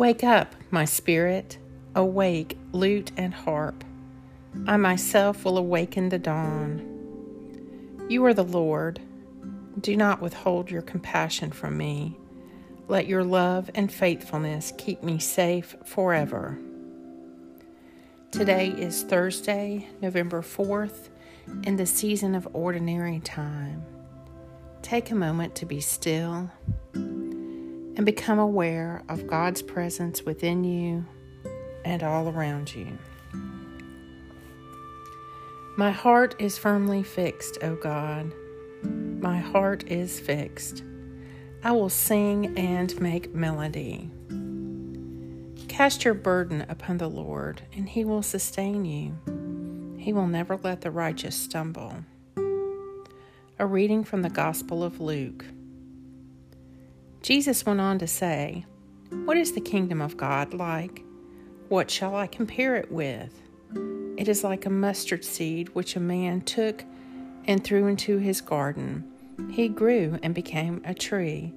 Wake up, my spirit, awake, lute and harp. I myself will awaken the dawn. You are the Lord. Do not withhold your compassion from me. Let your love and faithfulness keep me safe forever. Today is Thursday, November 4th, in the season of ordinary time. Take a moment to be still and become aware of God's presence within you and all around you. My heart is firmly fixed, O God. My heart is fixed. I will sing and make melody. Cast your burden upon the Lord, and he will sustain you. He will never let the righteous stumble. A reading from the Gospel of Luke. Jesus went on to say, What is the kingdom of God like? What shall I compare it with? It is like a mustard seed which a man took and threw into his garden. He grew and became a tree,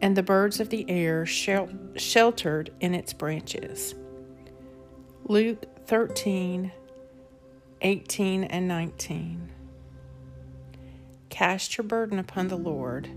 and the birds of the air shel- sheltered in its branches. Luke 13 18 and 19. Cast your burden upon the Lord,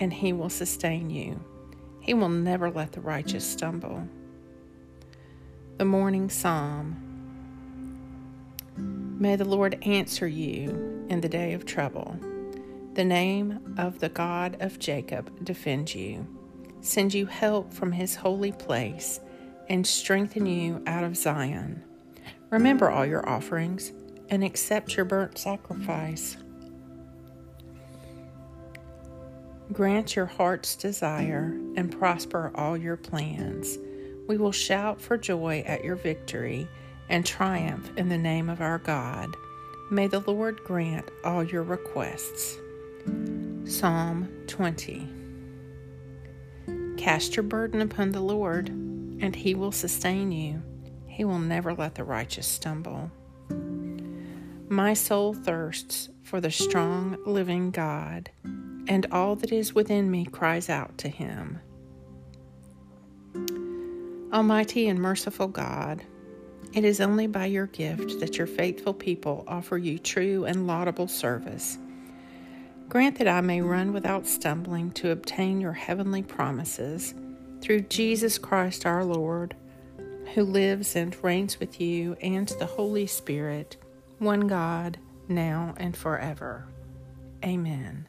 and he will sustain you. He will never let the righteous stumble. The Morning Psalm May the Lord answer you in the day of trouble. The name of the God of Jacob defend you, send you help from his holy place, and strengthen you out of Zion. Remember all your offerings and accept your burnt sacrifice. Grant your heart's desire and prosper all your plans. We will shout for joy at your victory and triumph in the name of our God. May the Lord grant all your requests. Psalm 20 Cast your burden upon the Lord, and he will sustain you. He will never let the righteous stumble. My soul thirsts for the strong, living God, and all that is within me cries out to him. Almighty and merciful God, it is only by your gift that your faithful people offer you true and laudable service. Grant that I may run without stumbling to obtain your heavenly promises through Jesus Christ our Lord who lives and reigns with you and the Holy Spirit, one God, now and forever. Amen.